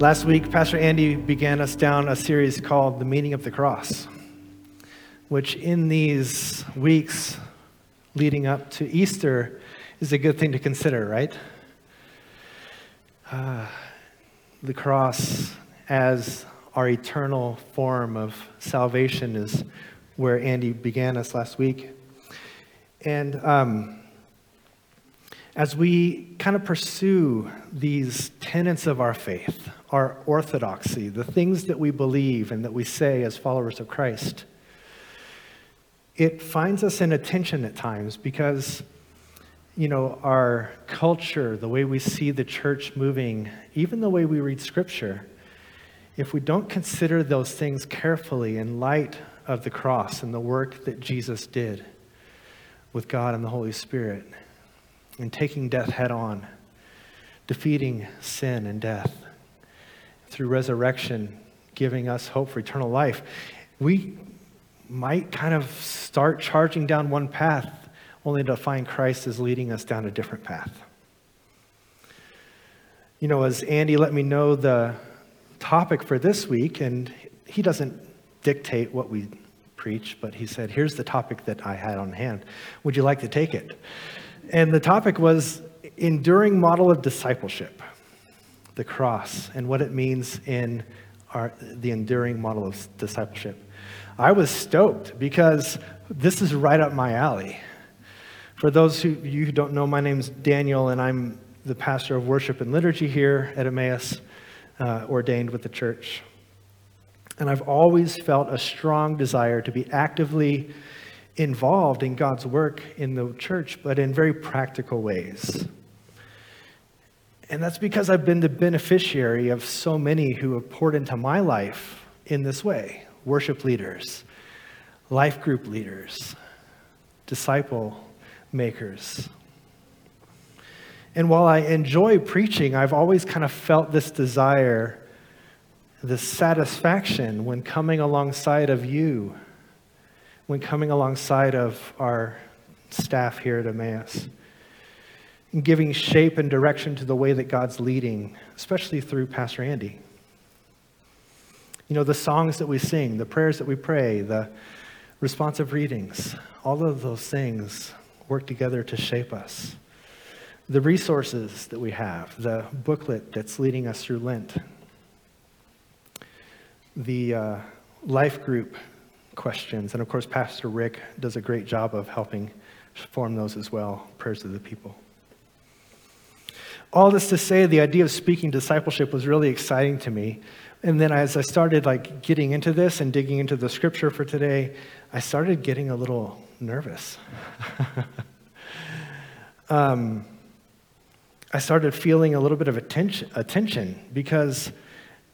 Last week, Pastor Andy began us down a series called The Meaning of the Cross, which in these weeks leading up to Easter is a good thing to consider, right? Uh, the cross as our eternal form of salvation is where Andy began us last week. And um, as we kind of pursue these tenets of our faith, our orthodoxy, the things that we believe and that we say as followers of Christ, it finds us in a tension at times because, you know, our culture, the way we see the church moving, even the way we read scripture, if we don't consider those things carefully in light of the cross and the work that Jesus did with God and the Holy Spirit, and taking death head on, defeating sin and death, through resurrection, giving us hope for eternal life, we might kind of start charging down one path only to find Christ is leading us down a different path. You know, as Andy let me know the topic for this week, and he doesn't dictate what we preach, but he said, Here's the topic that I had on hand. Would you like to take it? And the topic was enduring model of discipleship the cross and what it means in our, the enduring model of discipleship. I was stoked because this is right up my alley. For those who you who don't know, my name's Daniel, and I'm the pastor of worship and liturgy here at Emmaus, uh, ordained with the church. And I've always felt a strong desire to be actively involved in God's work in the church, but in very practical ways. And that's because I've been the beneficiary of so many who have poured into my life in this way worship leaders, life group leaders, disciple makers. And while I enjoy preaching, I've always kind of felt this desire, this satisfaction when coming alongside of you, when coming alongside of our staff here at Emmaus and giving shape and direction to the way that God's leading, especially through Pastor Andy. You know, the songs that we sing, the prayers that we pray, the responsive readings, all of those things work together to shape us. The resources that we have, the booklet that's leading us through Lent, the uh, life group questions, and of course, Pastor Rick does a great job of helping form those as well, prayers of the people. All this to say, the idea of speaking discipleship was really exciting to me. And then as I started like getting into this and digging into the scripture for today, I started getting a little nervous. um, I started feeling a little bit of attention, attention because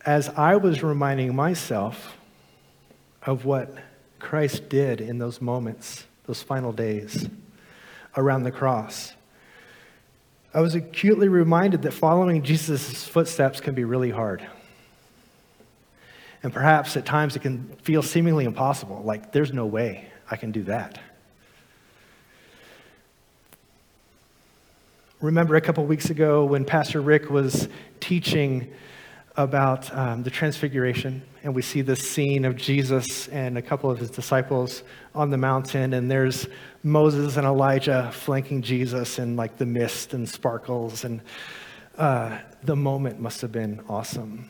as I was reminding myself of what Christ did in those moments, those final days around the cross, I was acutely reminded that following Jesus' footsteps can be really hard. And perhaps at times it can feel seemingly impossible, like there's no way I can do that. Remember a couple weeks ago when Pastor Rick was teaching about um, the transfiguration, and we see this scene of Jesus and a couple of his disciples on the mountain, and there's Moses and Elijah flanking Jesus in like the mist and sparkles, and uh, the moment must have been awesome.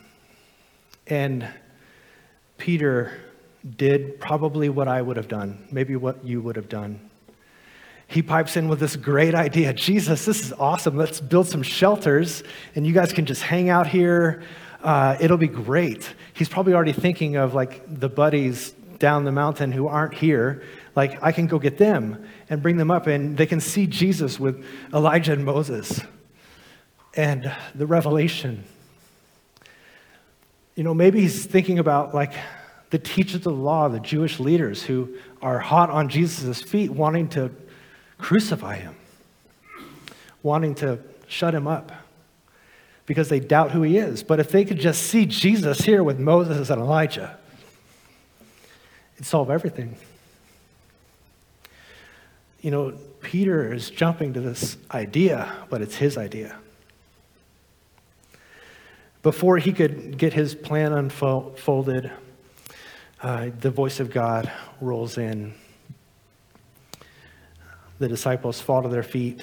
And Peter did probably what I would have done, maybe what you would have done. He pipes in with this great idea Jesus, this is awesome. Let's build some shelters, and you guys can just hang out here uh, it'll be great. He's probably already thinking of like the buddies down the mountain who aren't here. Like, I can go get them and bring them up, and they can see Jesus with Elijah and Moses and the revelation. You know, maybe he's thinking about like the teachers of the law, the Jewish leaders who are hot on Jesus' feet, wanting to crucify him, wanting to shut him up because they doubt who he is. But if they could just see Jesus here with Moses and Elijah, it'd solve everything. You know, Peter is jumping to this idea, but it's his idea. Before he could get his plan unfolded, uh, the voice of God rolls in. The disciples fall to their feet.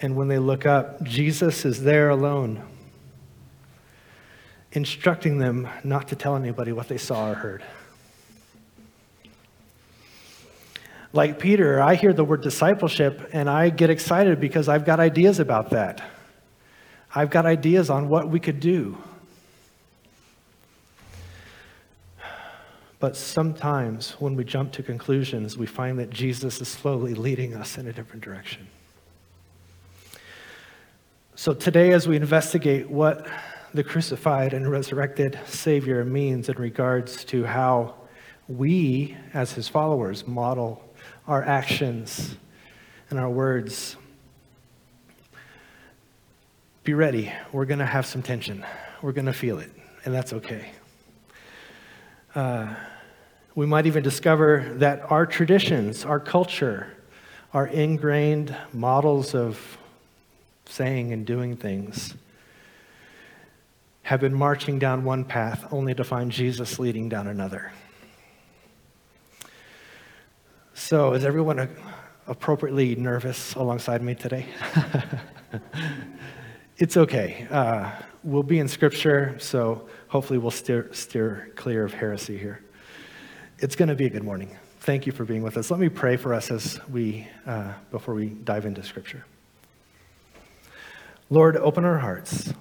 And when they look up, Jesus is there alone, instructing them not to tell anybody what they saw or heard. Like Peter, I hear the word discipleship and I get excited because I've got ideas about that. I've got ideas on what we could do. But sometimes when we jump to conclusions, we find that Jesus is slowly leading us in a different direction. So today, as we investigate what the crucified and resurrected Savior means in regards to how we, as his followers, model our actions and our words, be ready. We're going to have some tension. We're going to feel it, and that's okay. Uh, we might even discover that our traditions, our culture, our ingrained models of saying and doing things have been marching down one path only to find Jesus leading down another. So, is everyone appropriately nervous alongside me today? it's okay. Uh, we'll be in Scripture, so hopefully we'll steer, steer clear of heresy here. It's going to be a good morning. Thank you for being with us. Let me pray for us as we, uh, before we dive into Scripture. Lord, open our hearts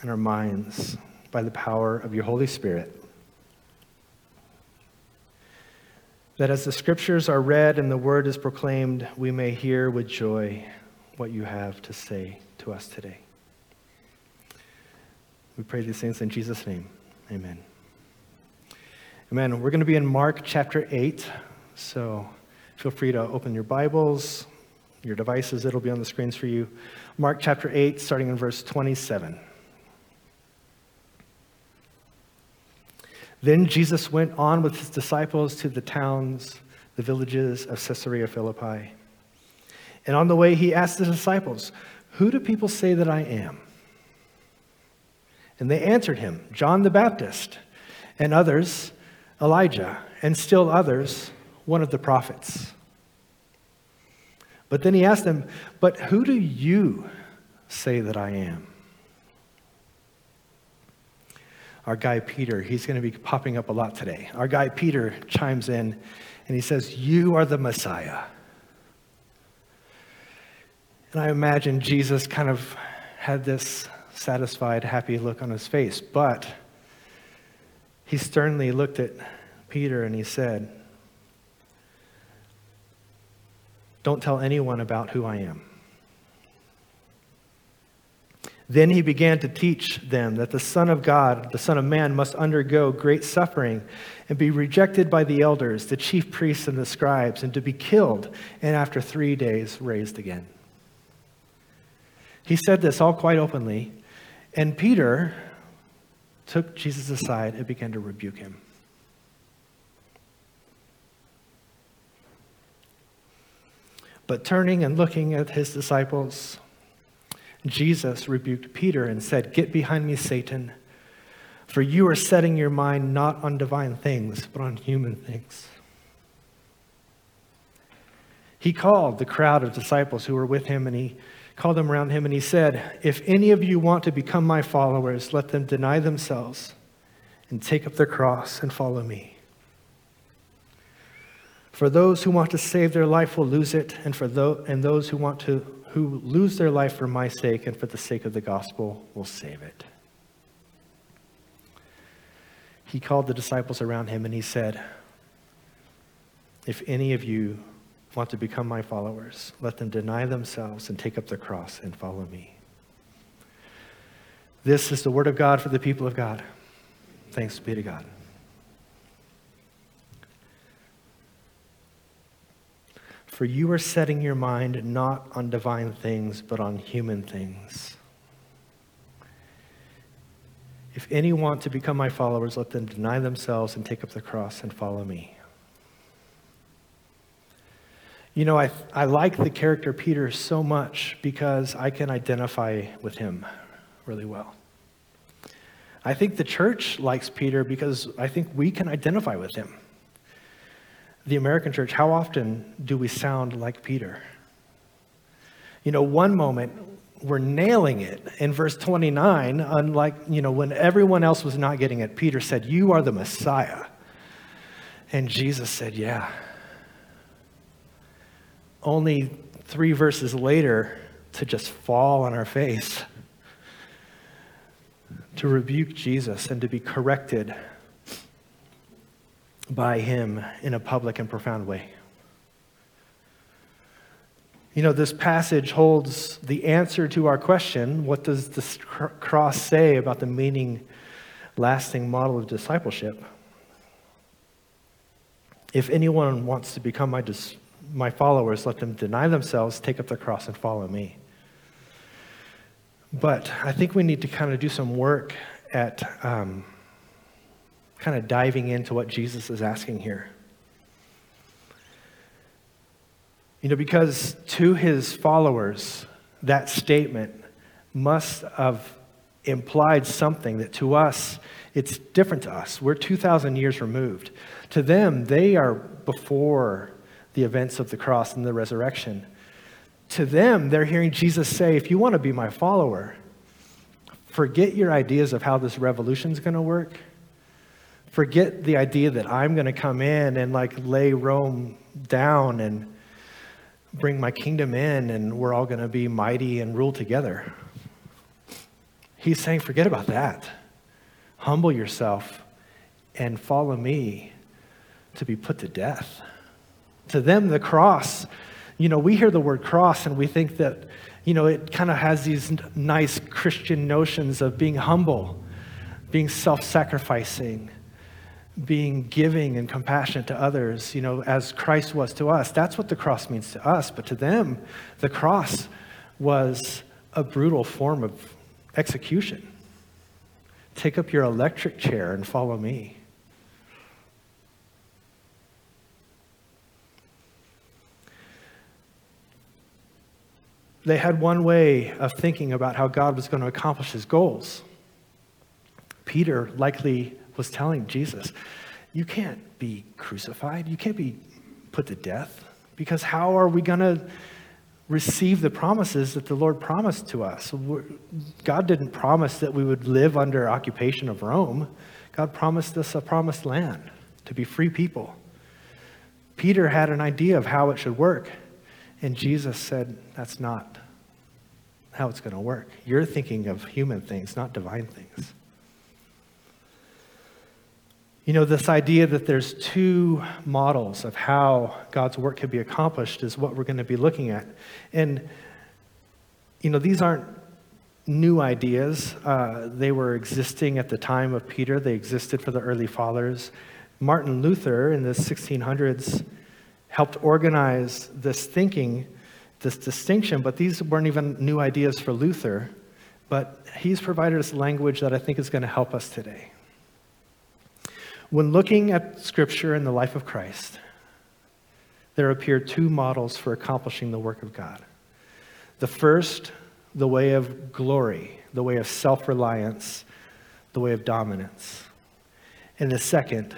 and our minds by the power of your Holy Spirit. That as the scriptures are read and the word is proclaimed, we may hear with joy what you have to say to us today. We pray these things in Jesus' name. Amen. Amen. We're going to be in Mark chapter 8. So feel free to open your Bibles, your devices, it'll be on the screens for you. Mark chapter 8, starting in verse 27. Then Jesus went on with his disciples to the towns, the villages of Caesarea Philippi. And on the way, he asked the disciples, Who do people say that I am? And they answered him, John the Baptist, and others, Elijah, and still others, one of the prophets. But then he asked them, But who do you say that I am? Our guy Peter, he's going to be popping up a lot today. Our guy Peter chimes in and he says, You are the Messiah. And I imagine Jesus kind of had this satisfied, happy look on his face, but he sternly looked at Peter and he said, Don't tell anyone about who I am. Then he began to teach them that the Son of God, the Son of Man, must undergo great suffering and be rejected by the elders, the chief priests, and the scribes, and to be killed, and after three days raised again. He said this all quite openly, and Peter took Jesus aside and began to rebuke him. But turning and looking at his disciples, Jesus rebuked Peter and said, Get behind me, Satan, for you are setting your mind not on divine things, but on human things. He called the crowd of disciples who were with him and he called them around him and he said, If any of you want to become my followers, let them deny themselves and take up their cross and follow me. For those who want to save their life will lose it, and for those, and those who want to who lose their life for my sake and for the sake of the gospel will save it. He called the disciples around him and he said, If any of you want to become my followers, let them deny themselves and take up the cross and follow me. This is the word of God for the people of God. Thanks be to God. For you are setting your mind not on divine things, but on human things. If any want to become my followers, let them deny themselves and take up the cross and follow me. You know, I, I like the character Peter so much because I can identify with him really well. I think the church likes Peter because I think we can identify with him. The American church, how often do we sound like Peter? You know, one moment we're nailing it in verse 29, unlike, you know, when everyone else was not getting it, Peter said, You are the Messiah. And Jesus said, Yeah. Only three verses later, to just fall on our face to rebuke Jesus and to be corrected by him in a public and profound way. You know, this passage holds the answer to our question what does the cross say about the meaning lasting model of discipleship? If anyone wants to become my, dis- my followers, let them deny themselves, take up the cross, and follow me. But I think we need to kind of do some work at um, kind of diving into what Jesus is asking here. You know, because to his followers, that statement must have implied something that to us, it's different to us. We're 2,000 years removed. To them, they are before the events of the cross and the resurrection to them, they're hearing Jesus say, if you want to be my follower, forget your ideas of how this revolution is going to work. Forget the idea that I'm going to come in and like lay Rome down and bring my kingdom in and we're all going to be mighty and rule together. He's saying, forget about that. Humble yourself and follow me to be put to death. To them, the cross you know, we hear the word cross and we think that, you know, it kind of has these nice Christian notions of being humble, being self sacrificing, being giving and compassionate to others, you know, as Christ was to us. That's what the cross means to us. But to them, the cross was a brutal form of execution. Take up your electric chair and follow me. they had one way of thinking about how God was going to accomplish his goals. Peter likely was telling Jesus, You can't be crucified. You can't be put to death. Because how are we going to receive the promises that the Lord promised to us? God didn't promise that we would live under occupation of Rome, God promised us a promised land to be free people. Peter had an idea of how it should work. And Jesus said, That's not how it's going to work. You're thinking of human things, not divine things. You know, this idea that there's two models of how God's work can be accomplished is what we're going to be looking at. And, you know, these aren't new ideas. Uh, they were existing at the time of Peter, they existed for the early fathers. Martin Luther in the 1600s helped organize this thinking, this distinction, but these weren't even new ideas for Luther. But he's provided us language that I think is going to help us today. When looking at Scripture and the life of Christ, there appear two models for accomplishing the work of God. The first, the way of glory, the way of self reliance, the way of dominance. And the second,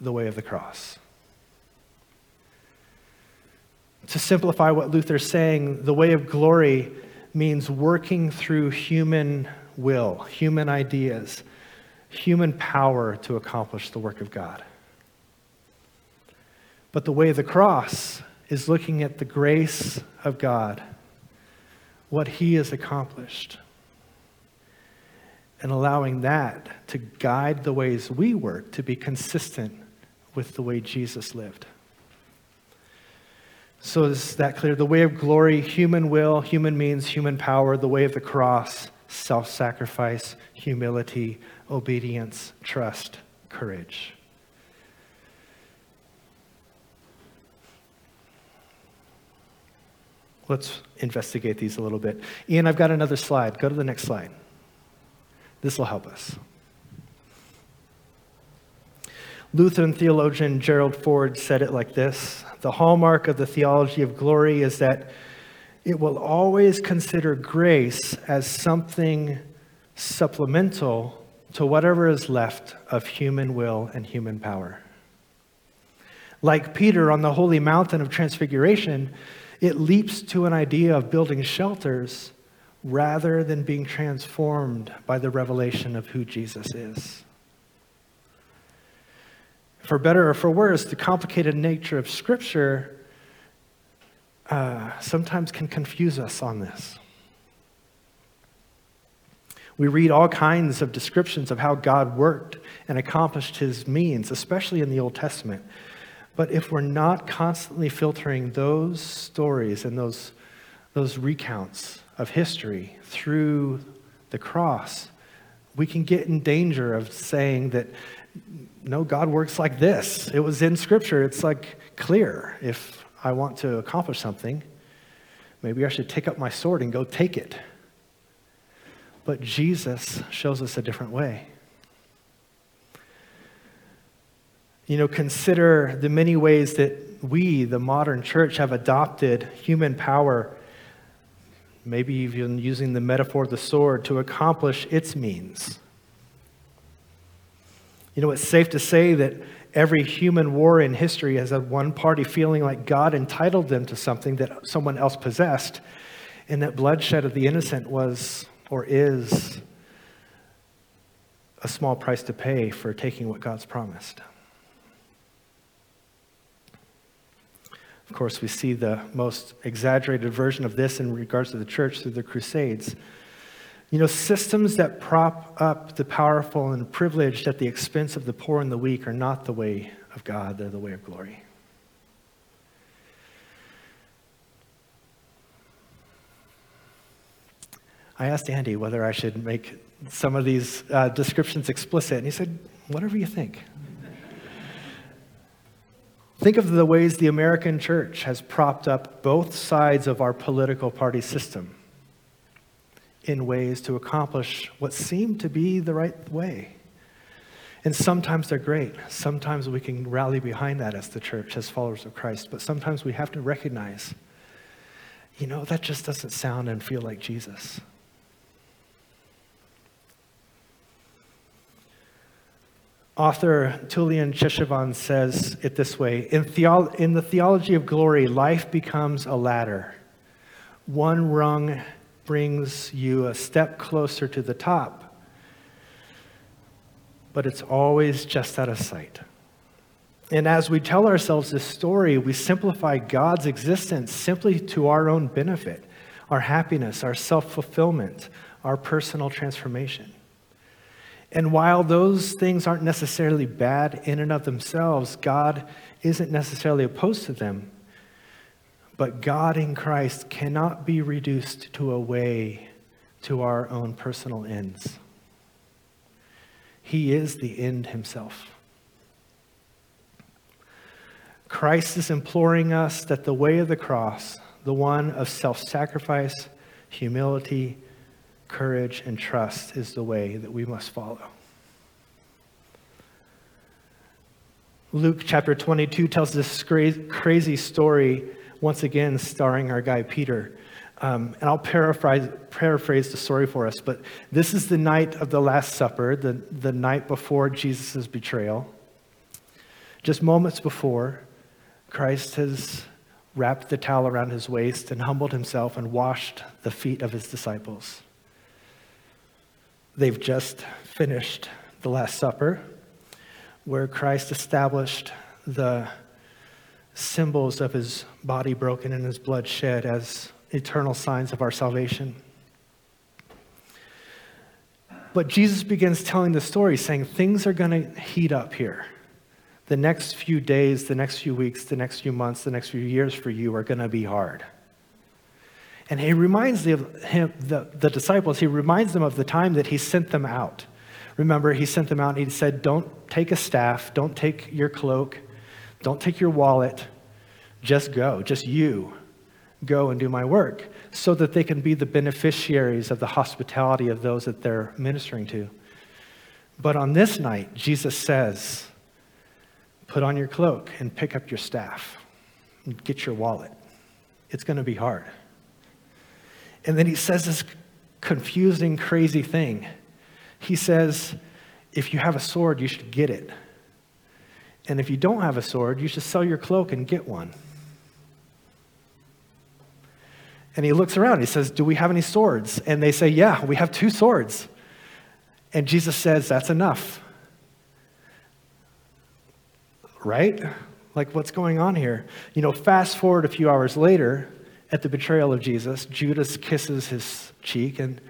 the way of the cross to simplify what Luther's saying, the way of glory means working through human will, human ideas, human power to accomplish the work of God. But the way of the cross is looking at the grace of God, what He has accomplished, and allowing that to guide the ways we work to be consistent with the way Jesus lived. So is that clear? The way of glory, human will, human means, human power. The way of the cross, self sacrifice, humility, obedience, trust, courage. Let's investigate these a little bit. Ian, I've got another slide. Go to the next slide. This will help us. Lutheran theologian Gerhard Forde said it like this The hallmark of the theology of glory is that it will always consider grace as something supplemental to whatever is left of human will and human power. Like Peter on the holy mountain of transfiguration, it leaps to an idea of building shelters rather than being transformed by the revelation of who Jesus is. For better or for worse, the complicated nature of Scripture uh, sometimes can confuse us on this. We read all kinds of descriptions of how God worked and accomplished his means, especially in the Old Testament. But if we're not constantly filtering those stories and those, those recounts of history through the cross, we can get in danger of saying that, no, God works like this. It was in Scripture. It's like clear. If I want to accomplish something, maybe I should take up my sword and go take it. But Jesus shows us a different way. You know, consider the many ways that we, the modern church, have adopted human power, maybe even using the metaphor of the sword, to accomplish its means. You know, it's safe to say that every human war in history has had one party feeling like God entitled them to something that someone else possessed, and that bloodshed of the innocent was or is a small price to pay for taking what God's promised. Of course, we see the most exaggerated version of this in regards to the church through the Crusades. You know, systems that prop up the powerful and privileged at the expense of the poor and the weak are not the way of God, they're the way of glory. I asked Andy whether I should make some of these uh, descriptions explicit, and he said, whatever you think. think of the ways the American church has propped up both sides of our political party system in ways to accomplish what seemed to be the right way. And sometimes they're great. Sometimes we can rally behind that as the church, as followers of Christ. But sometimes we have to recognize, you know, that just doesn't sound and feel like Jesus. Author Tullian Tchividjian says it this way in, theo- in the theology of glory, life becomes a ladder. One rung brings you a step closer to the top, but it's always just out of sight. And as we tell ourselves this story, we simplify God's existence simply to our own benefit, our happiness, our self fulfillment, our personal transformation. And while those things aren't necessarily bad in and of themselves, God isn't necessarily opposed to them. But God in Christ cannot be reduced to a way to our own personal ends. He is the end himself. Christ is imploring us that the way of the cross, the one of self sacrifice, humility, courage, and trust is the way that we must follow. Luke chapter 22 tells this crazy story, once again starring our guy Peter. Um, and I'll paraphrase, paraphrase the story for us, but this is the night of the Last Supper, the, the night before Jesus' betrayal. Just moments before, Christ has wrapped the towel around his waist and humbled himself and washed the feet of his disciples. They've just finished the Last Supper, where Christ established the symbols of his body broken and his blood shed as eternal signs of our salvation. But Jesus begins telling the story, saying things are going to heat up here. The next few days, the next few weeks, the next few months, the next few years for you are going to be hard. And he reminds the, him, the, the disciples, he reminds them of the time that he sent them out. Remember, he sent them out and he said, Don't take a staff, don't take your cloak, don't take your wallet, just go, just you. go and do my work so that they can be the beneficiaries of the hospitality of those that they're ministering to. But on this night, Jesus says, Put on your cloak and pick up your staff and get your wallet. It's going to be hard. And then he says this confusing, crazy thing. He says, If you have a sword, you should get it. And if you don't have a sword, you should sell your cloak and get one. And he looks around. He says, Do we have any swords? And they say, Yeah, we have two swords. And Jesus says, That's enough. Right? Like, what's going on here? You know, fast forward a few hours later at the betrayal of Jesus, Judas kisses his cheek, and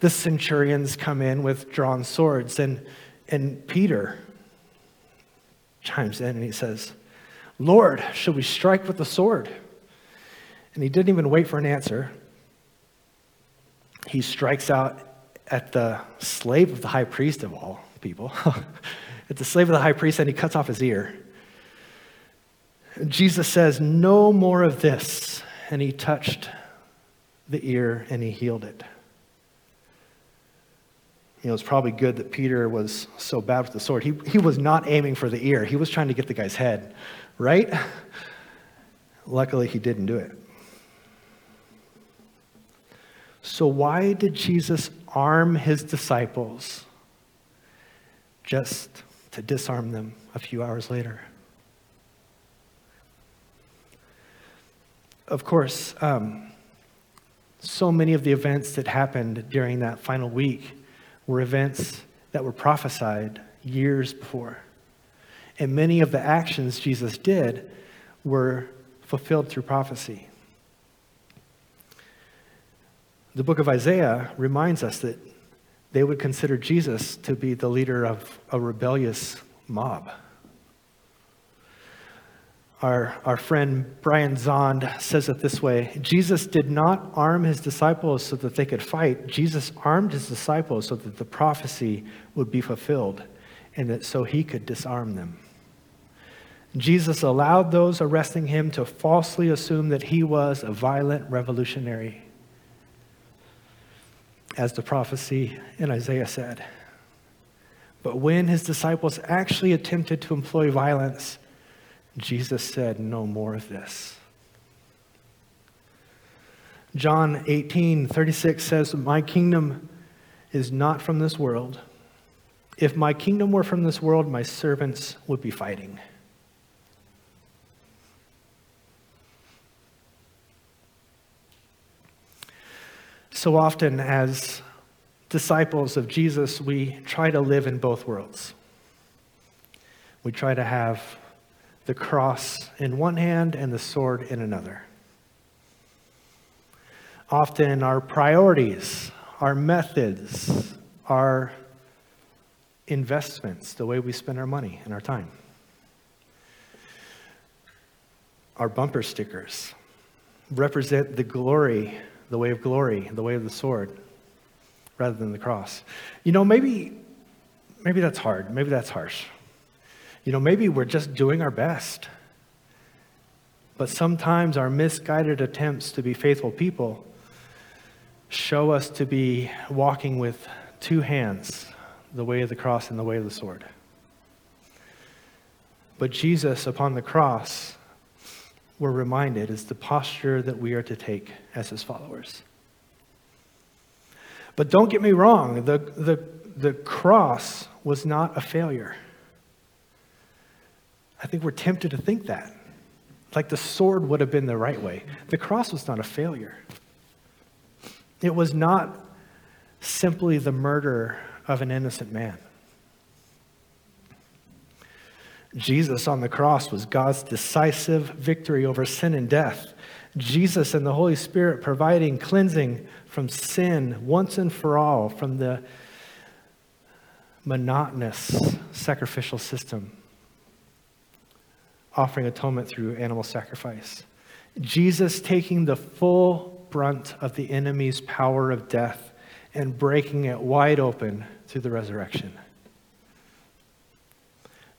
the centurions come in with drawn swords. And, and Peter chimes in and he says, Lord, should we strike with the sword? And he didn't even wait for an answer. He strikes out at the slave of the high priest of all people, at the slave of the high priest, and he cuts off his ear. Jesus says, No more of this. And he touched the ear and he healed it. You know, it's probably good that Peter was so bad with the sword. He, he was not aiming for the ear, he was trying to get the guy's head, right? Luckily, he didn't do it. So, why did Jesus arm his disciples just to disarm them a few hours later? Of course, um, so many of the events that happened during that final week were events that were prophesied years before. And many of the actions Jesus did were fulfilled through prophecy. The book of Isaiah reminds us that they would consider Jesus to be the leader of a rebellious mob. Our, our friend Brian Zahnd says it this way Jesus did not arm his disciples so that they could fight. Jesus armed his disciples so that the prophecy would be fulfilled and that so he could disarm them. Jesus allowed those arresting him to falsely assume that he was a violent revolutionary as the prophecy in Isaiah said. But when his disciples actually attempted to employ violence, Jesus said, No more of this. John 18, 36 says, My kingdom is not from this world. If my kingdom were from this world, my servants would be fighting. So often, as disciples of Jesus, we try to live in both worlds. We try to have the cross in one hand and the sword in another. Often, our priorities, our methods, our investments, the way we spend our money and our time, our bumper stickers represent the glory the way of glory, the way of the sword, rather than the cross. You know, maybe, maybe that's hard. Maybe that's harsh. You know, maybe we're just doing our best. But sometimes our misguided attempts to be faithful people show us to be walking with two hands, the way of the cross and the way of the sword. But Jesus, upon the cross, we're reminded is the posture that we are to take as his followers. But don't get me wrong, the, the, the cross was not a failure. I think we're tempted to think that. Like the sword would have been the right way. The cross was not a failure. It was not simply the murder of an innocent man. Jesus on the cross was God's decisive victory over sin and death. Jesus and the Holy Spirit providing cleansing from sin once and for all from the monotonous sacrificial system, offering atonement through animal sacrifice. Jesus taking the full brunt of the enemy's power of death and breaking it wide open through the resurrection.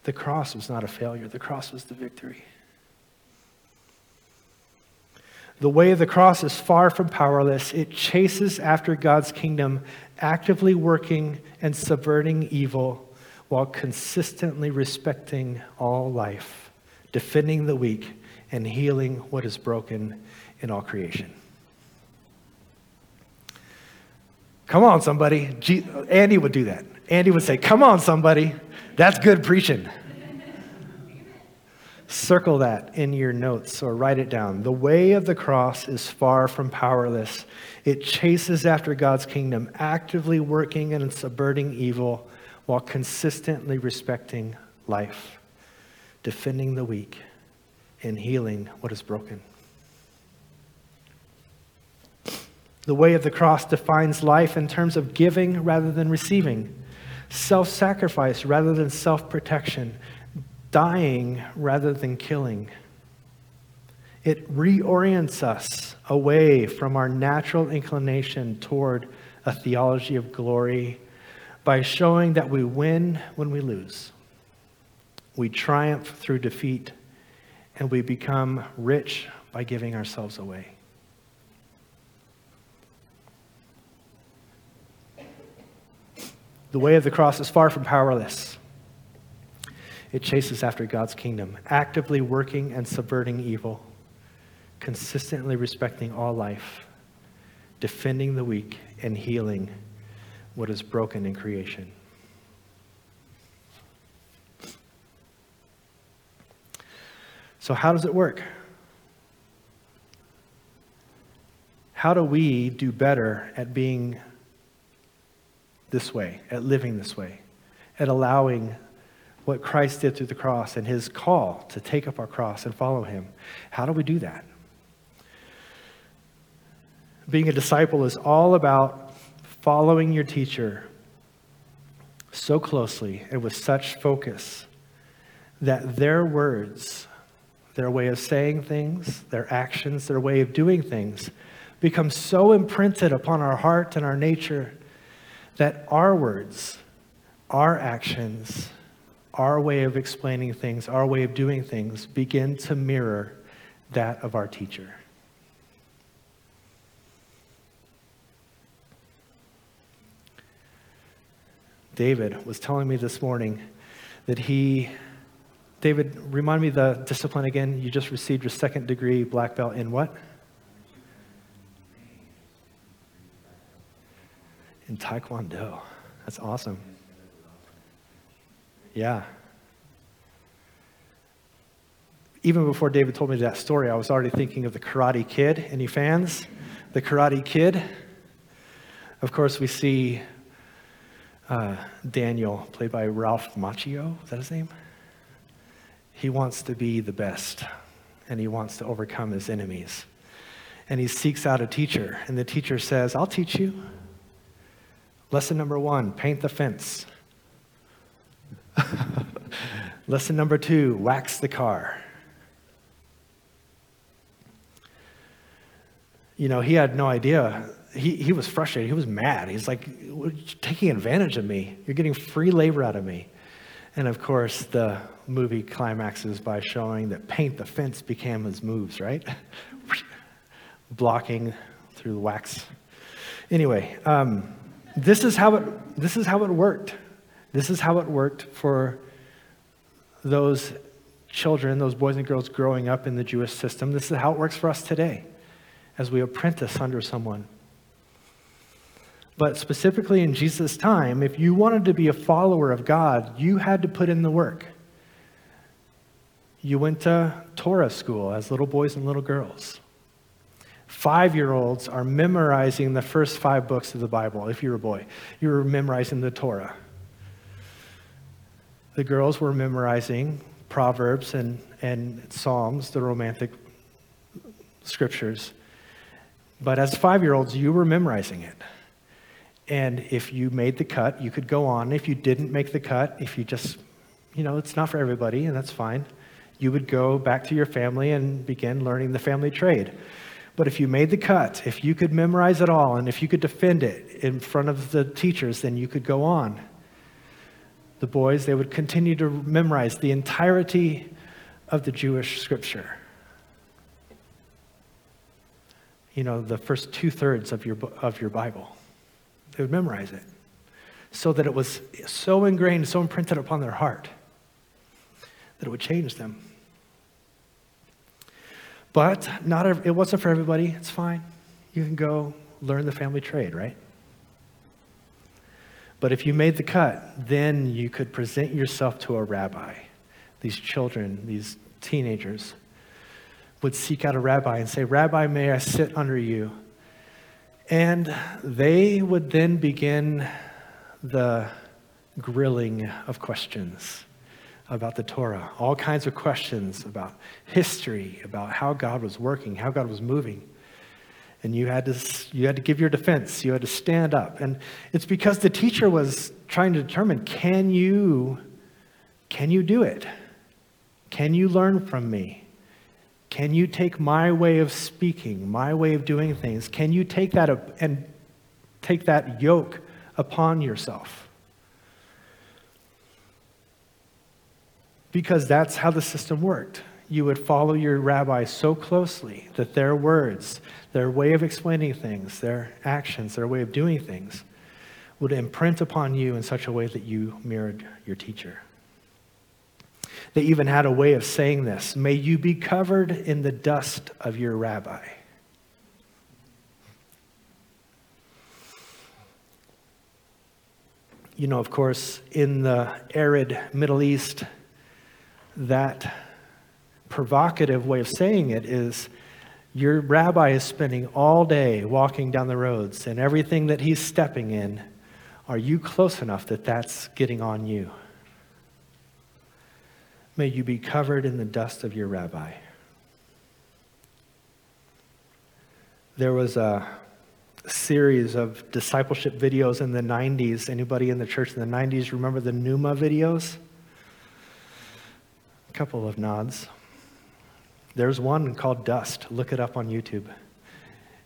The cross was not a failure, the cross was the victory. The way of the cross is far from powerless. It chases after God's kingdom, actively working and subverting evil while consistently respecting all life, defending the weak, and healing what is broken in all creation. Come on, somebody. Andy would do that. Andy would say, Come on, somebody. That's good preaching. Circle that in your notes or write it down. The way of the cross is far from powerless. It chases after God's kingdom, actively working and subverting evil while consistently respecting life, defending the weak, and healing what is broken. The way of the cross defines life in terms of giving rather than receiving, self sacrifice rather than self protection, dying rather than killing. It reorients us away from our natural inclination toward a theology of glory by showing that we win when we lose. We triumph through defeat, and we become rich by giving ourselves away. The way of the cross is far from powerless. It chases after God's kingdom, actively working and subverting evil, consistently respecting all life, defending the weak, and healing what is broken in creation. So, how does it work? How do we do better at being this way, at living this way, at allowing what Christ did through the cross and his call to take up our cross and follow him. How do we do that? Being a disciple is all about following your teacher so closely and with such focus that their words, their way of saying things, their actions, their way of doing things become so imprinted upon our heart and our nature that our words, our actions, our way of explaining things, our way of doing things begin to mirror that of our teacher. David was telling me this morning that he, David, remind me the discipline again. You just received your second degree black belt in what? in Taekwondo. That's awesome. Yeah. Even before David told me that story, I was already thinking of the Karate Kid. Any fans? The Karate Kid. Of course, we see uh, Daniel, played by Ralph Macchio. Is that his name? He wants to be the best, and he wants to overcome his enemies. And he seeks out a teacher, and the teacher says, I'll teach you. Lesson number one paint the fence. Lesson number two wax the car. You know, he had no idea. He, he was frustrated. He was mad. He's like, taking advantage of me. You're getting free labor out of me. And of course, the movie climaxes by showing that paint the fence became his moves, right? Blocking through the wax. Anyway, um, this is how it, this is how it worked. This is how it worked for those children, those boys and girls growing up in the Jewish system. This is how it works for us today as we apprentice under someone. But specifically in Jesus' time, if you wanted to be a follower of God, you had to put in the work. You went to Torah school as little boys and little girls. Five year olds are memorizing the first five books of the Bible. If you were a boy, you were memorizing the Torah. The girls were memorizing Proverbs and, and Psalms, the romantic scriptures. But as five year olds, you were memorizing it. And if you made the cut, you could go on. If you didn't make the cut, if you just, you know, it's not for everybody, and that's fine, you would go back to your family and begin learning the family trade. But if you made the cut, if you could memorize it all, and if you could defend it in front of the teachers, then you could go on. The boys, they would continue to memorize the entirety of the Jewish scripture. you know, the first two thirds of your, of your Bible. They would memorize it so that it was so ingrained, so imprinted upon their heart that it would change them. But not it wasn't for everybody. It's fine. You can go learn the family trade, right? But if you made the cut, then you could present yourself to a rabbi. These children, these teenagers, would seek out a rabbi and say, Rabbi, may I sit under you? And they would then begin the grilling of questions about the Torah, all kinds of questions about history, about how God was working, how God was moving. And you had to, you had to give your defense, you had to stand up. And it's because the teacher was trying to determine can you, can you do it? Can you learn from me? Can you take my way of speaking, my way of doing things? Can you take that and take that yoke upon yourself? Because that's how the system worked. You would follow your rabbi so closely that their words, their way of explaining things, their actions, their way of doing things would imprint upon you in such a way that you mirrored your teacher. They even had a way of saying this May you be covered in the dust of your rabbi. You know, of course, in the arid Middle East, that provocative way of saying it is your rabbi is spending all day walking down the roads, and everything that he's stepping in, are you close enough that that's getting on you? May you be covered in the dust of your rabbi. There was a series of discipleship videos in the 90s. Anybody in the church in the 90s remember the Nooma videos? Couple of nods. There's one called Dust. Look it up on YouTube.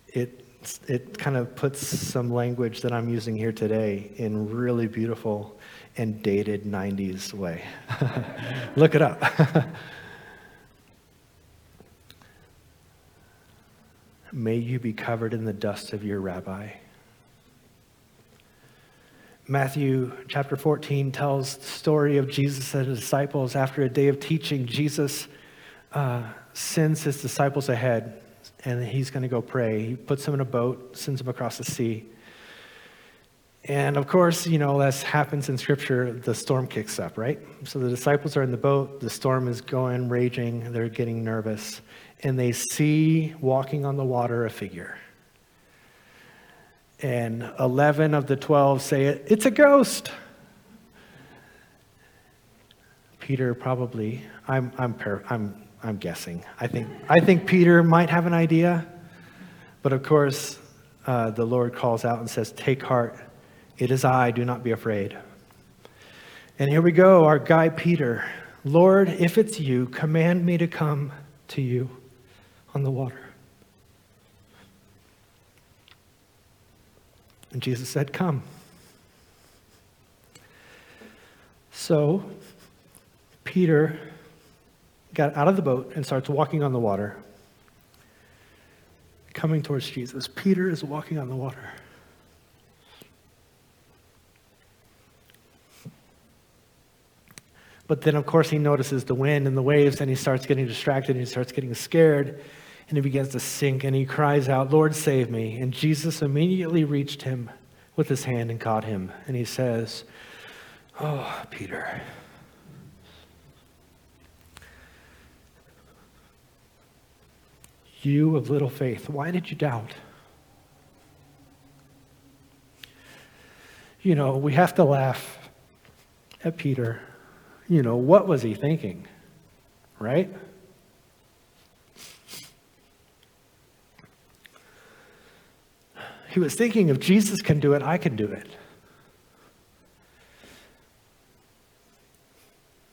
It, it kind of puts some language that I'm using here today in really beautiful and dated 90s way. Look it up. May you be covered in the dust of your rabbi. Matthew chapter 14 tells the story of Jesus and his disciples. After a day of teaching, Jesus uh, sends his disciples ahead, and he's going to go pray. He puts them in a boat, sends them across the sea. And of course, you know, as happens in Scripture, the storm kicks up, right? So the disciples are in the boat, the storm is going, raging, they're getting nervous, and they see walking on the water a figure. And 11 of the 12 say, It's a ghost. Peter probably, I'm, I'm, I'm, I'm guessing. I think, I think Peter might have an idea, but of course, uh, the Lord calls out and says, Take heart it is I, do not be afraid. And here we go, our guy Peter. Lord, if it's you, command me to come to you on the water. And Jesus said, Come. So Peter got out of the boat and starts walking on the water, coming towards Jesus. Peter is walking on the water. But then, of course, he notices the wind and the waves, and he starts getting distracted, and he starts getting scared, and he begins to sink, and he cries out, Lord, save me. And Jesus immediately reached him with his hand and caught him, and he says, Oh, Peter. You of little faith, why did you doubt? You know, we have to laugh at Peter you know, what was he thinking? Right? He was thinking if Jesus can do it, I can do it.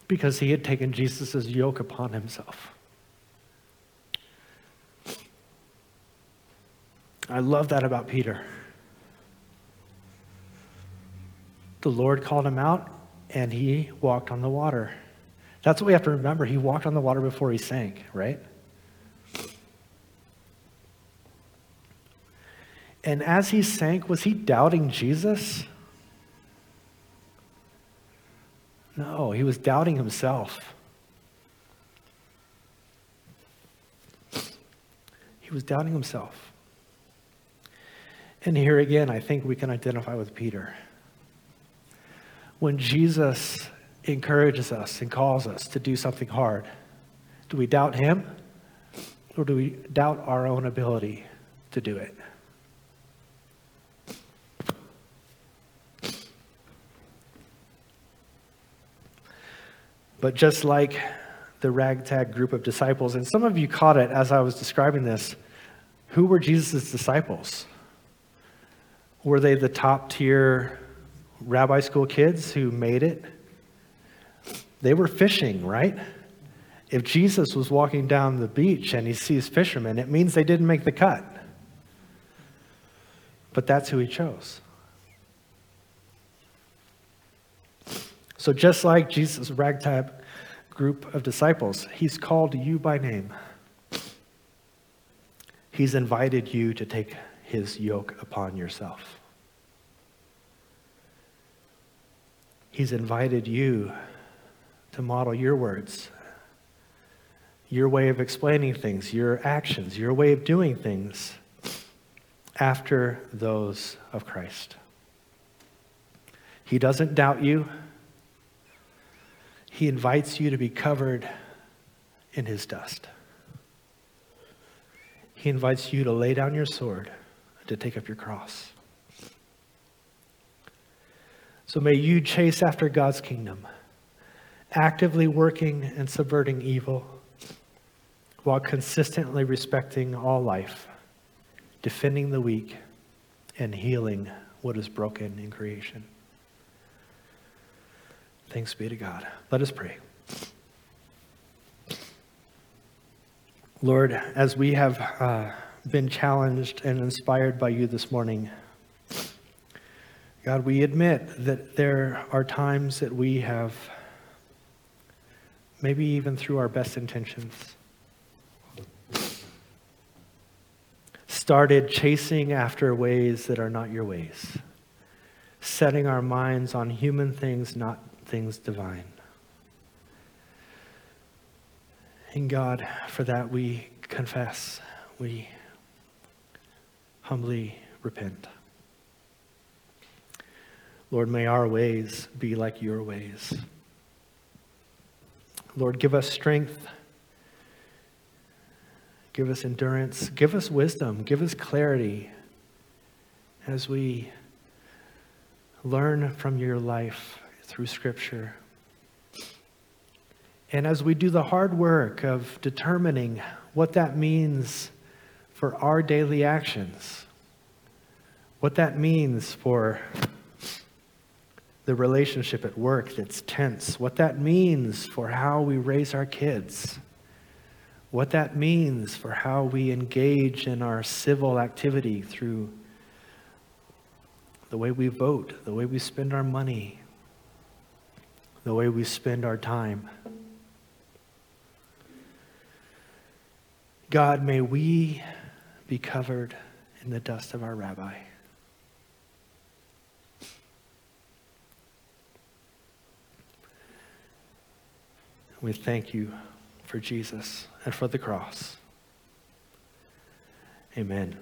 Because he had taken Jesus' yoke upon himself. I love that about Peter. The Lord called him out and he walked on the water. That's what we have to remember. He walked on the water before he sank, right? And as he sank, was he doubting Jesus? No, he was doubting himself. He was doubting himself. And here again, I think we can identify with Peter. When Jesus encourages us and calls us to do something hard, do we doubt him or do we doubt our own ability to do it? But just like the ragtag group of disciples, and some of you caught it as I was describing this, who were Jesus' disciples? Were they the top tier rabbi school kids who made it? They were fishing, right? If Jesus was walking down the beach and he sees fishermen, it means they didn't make the cut. But that's who he chose. So, just like Jesus' ragtag group of disciples, he's called you by name. He's invited you to take his yoke upon yourself. He's invited you to model your words, your way of explaining things, your actions, your way of doing things after those of Christ. He doesn't doubt you. He invites you to be covered in his dust. He invites you to lay down your sword, to take up your cross. So may you chase after God's kingdom, actively working and subverting evil while consistently respecting all life, defending the weak, and healing what is broken in creation. Thanks be to God. Let us pray. Lord, as we have uh, been challenged and inspired by you this morning, God, we admit that there are times that we have, maybe even through our best intentions, started chasing after ways that are not your ways, setting our minds on human things, not things divine. And God, for that we confess, we humbly repent. Lord, may our ways be like your ways. Lord, give us strength. Give us endurance. Give us wisdom. Give us clarity as we learn from your life through Scripture. And as we do the hard work of determining what that means for our daily actions, what that means for the relationship at work that's tense, what that means for how we raise our kids, what that means for how we engage in our civil activity through the way we vote, the way we spend our money, the way we spend our time. God, may we be covered in the dust of our rabbi. We thank you for Jesus and for the cross. Amen.